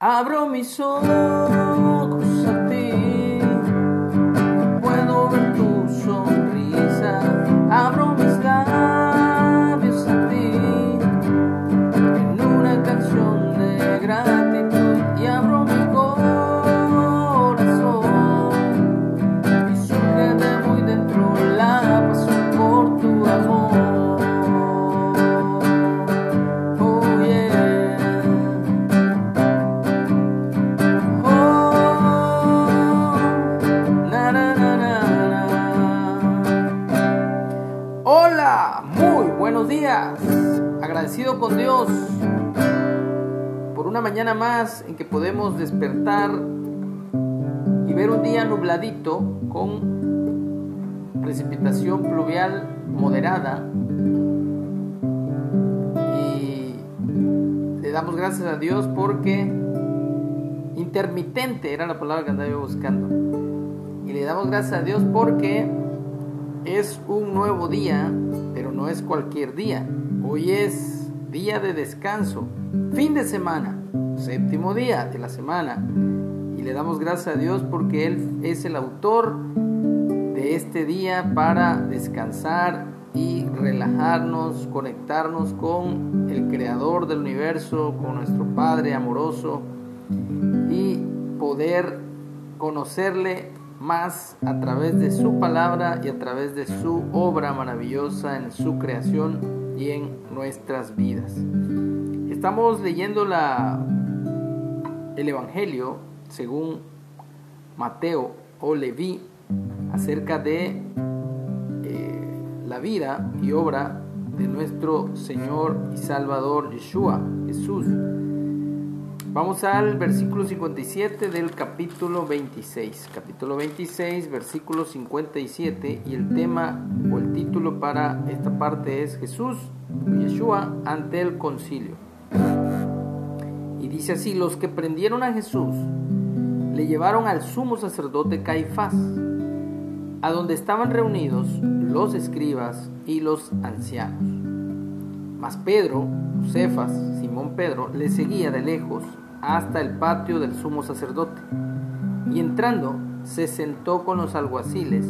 Abro mis ojos una mañana más en que podemos despertar y ver un día nubladito con precipitación pluvial moderada y le damos gracias a Dios porque intermitente era la palabra que andaba yo buscando. Y le damos gracias a Dios porque es un nuevo día, pero no es cualquier día. Hoy es día de descanso, fin de semana, séptimo día de la semana. Y le damos gracias a Dios porque Él es el autor de este día para descansar y relajarnos, conectarnos con el creador del universo, con nuestro Padre amoroso y poder conocerle más a través de su palabra y a través de su obra maravillosa en su creación y en nuestras vidas. Estamos leyendo el Evangelio según Mateo o Leví acerca de eh, la vida y obra de nuestro Señor y Salvador Yeshua, Jesús. Vamos al versículo 57 del capítulo 26. Capítulo 26, versículo 57 y el tema o el título para esta parte es Jesús, Yeshua, ante el concilio. Dice así, los que prendieron a Jesús le llevaron al sumo sacerdote Caifás, a donde estaban reunidos los escribas y los ancianos. Mas Pedro, Cefas, Simón Pedro, le seguía de lejos hasta el patio del sumo sacerdote, y entrando se sentó con los alguaciles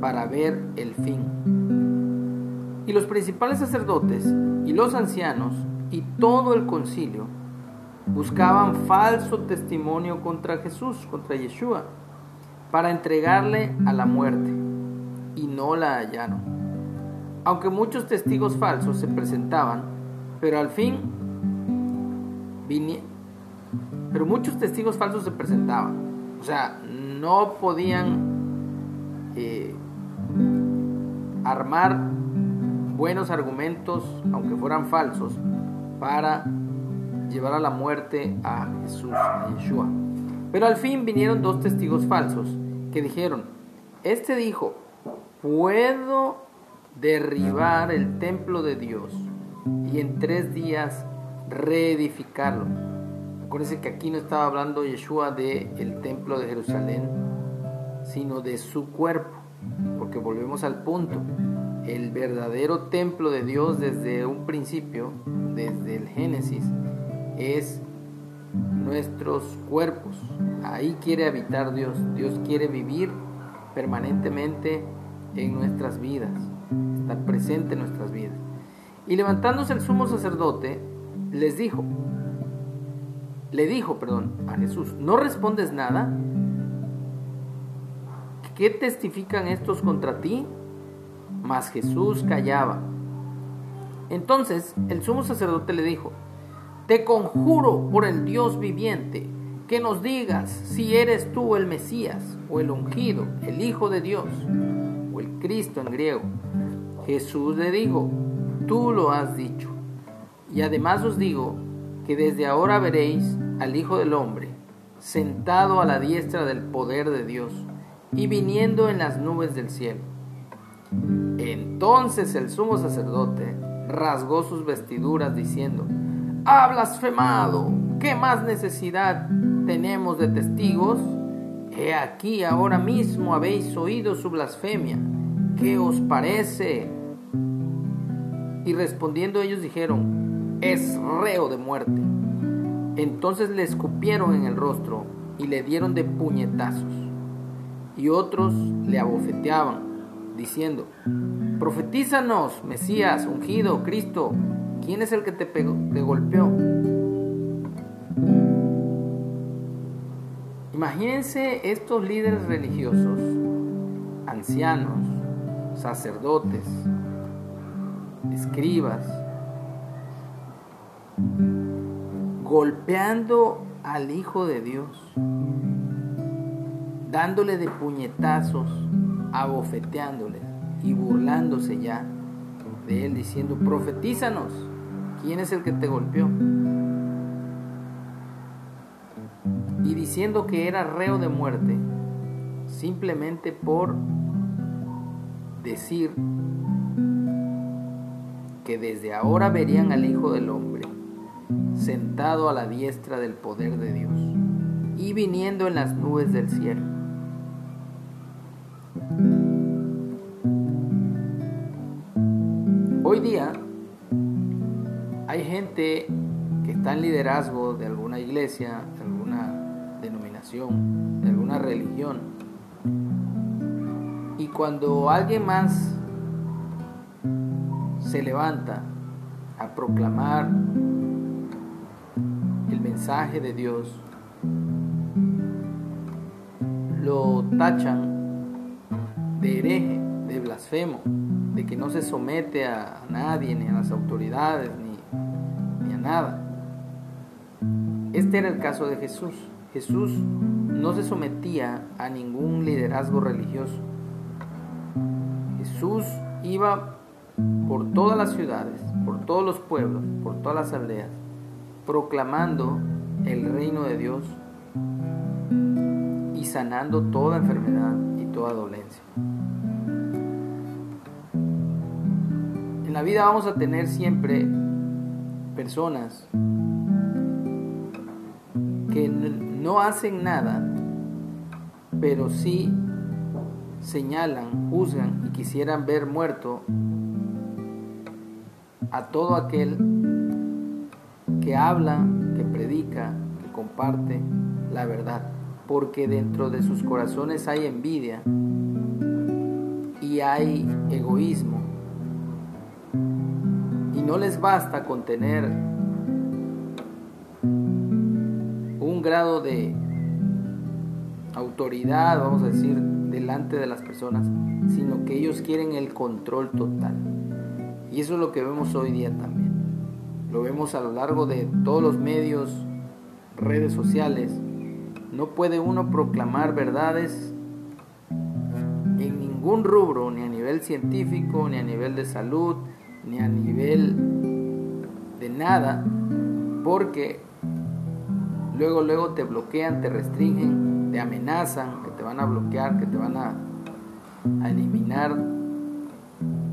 para ver el fin. Y los principales sacerdotes y los ancianos y todo el concilio buscaban falso testimonio contra Jesús, contra Yeshua, para entregarle a la muerte, y no la hallaron. Aunque muchos testigos falsos se presentaban, pero al fin vinieron pero muchos testigos falsos se presentaban. O sea, no podían eh, armar buenos argumentos, aunque fueran falsos, para llevar a la muerte a Jesús, a Yeshua. Pero al fin vinieron dos testigos falsos que dijeron, este dijo, puedo derribar el templo de Dios y en tres días reedificarlo. Acuérdense que aquí no estaba hablando Yeshua del el templo de Jerusalén, sino de su cuerpo, porque volvemos al punto. El verdadero templo de Dios desde un principio, desde el Génesis, es nuestros cuerpos. Ahí quiere habitar Dios. Dios quiere vivir permanentemente en nuestras vidas, estar presente en nuestras vidas. Y levantándose el sumo sacerdote, les dijo, le dijo, perdón, a Jesús, ¿no respondes nada? ¿Qué testifican estos contra ti? Mas Jesús callaba. Entonces el sumo sacerdote le dijo, te conjuro por el Dios viviente que nos digas si eres tú el Mesías o el ungido, el Hijo de Dios o el Cristo en griego. Jesús le dijo, tú lo has dicho. Y además os digo que desde ahora veréis al Hijo del Hombre sentado a la diestra del poder de Dios y viniendo en las nubes del cielo. Entonces el sumo sacerdote rasgó sus vestiduras diciendo, ha blasfemado, ¿qué más necesidad tenemos de testigos? He aquí ahora mismo habéis oído su blasfemia, ¿qué os parece? Y respondiendo ellos dijeron, es reo de muerte. Entonces le escupieron en el rostro y le dieron de puñetazos. Y otros le abofeteaban, diciendo, Profetízanos, Mesías, ungido, Cristo, ¿quién es el que te, te golpeó? Imagínense estos líderes religiosos, ancianos, sacerdotes, escribas, golpeando al Hijo de Dios, dándole de puñetazos, abofeteándole y burlándose ya de él, diciendo, profetízanos, ¿quién es el que te golpeó? Y diciendo que era reo de muerte, simplemente por decir que desde ahora verían al Hijo del Hombre sentado a la diestra del poder de Dios y viniendo en las nubes del cielo. Gente que está en liderazgo de alguna iglesia, de alguna denominación, de alguna religión. Y cuando alguien más se levanta a proclamar el mensaje de Dios, lo tachan de hereje, de blasfemo, de que no se somete a nadie, ni a las autoridades, ni, nada. Este era el caso de Jesús. Jesús no se sometía a ningún liderazgo religioso. Jesús iba por todas las ciudades, por todos los pueblos, por todas las aldeas, proclamando el reino de Dios y sanando toda enfermedad y toda dolencia. En la vida vamos a tener siempre personas que no hacen nada, pero sí señalan, juzgan y quisieran ver muerto a todo aquel que habla, que predica, que comparte la verdad, porque dentro de sus corazones hay envidia y hay egoísmo. No les basta con tener un grado de autoridad, vamos a decir, delante de las personas, sino que ellos quieren el control total. Y eso es lo que vemos hoy día también. Lo vemos a lo largo de todos los medios, redes sociales. No puede uno proclamar verdades en ningún rubro, ni a nivel científico, ni a nivel de salud, ni a nivel de nada, porque luego, luego te bloquean, te restringen, te amenazan, que te van a bloquear, que te van a, a eliminar.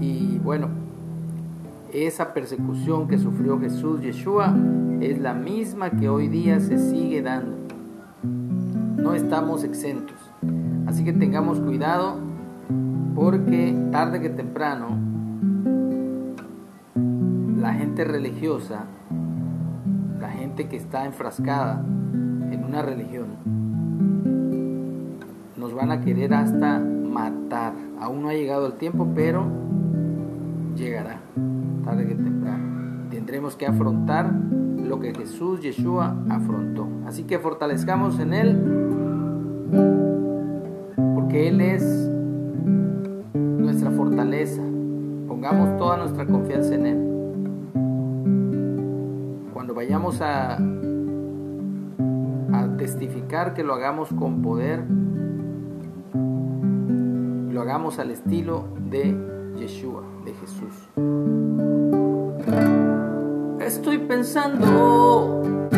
Y bueno, esa persecución que sufrió Jesús, Yeshua, es la misma que hoy día se sigue dando. No estamos exentos. Así que tengamos cuidado porque tarde que temprano la gente religiosa, la gente que está enfrascada en una religión, nos van a querer hasta matar. Aún no ha llegado el tiempo, pero llegará tarde que temprano. Tendremos que afrontar lo que Jesús, Yeshua, afrontó. Así que fortalezcamos en Él, porque Él es nuestra fortaleza. Pongamos toda nuestra confianza en Él. Vayamos a, a testificar, que lo hagamos con poder, lo hagamos al estilo de Yeshua, de Jesús. Estoy pensando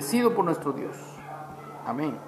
bendecido por nuestro Dios. Amén.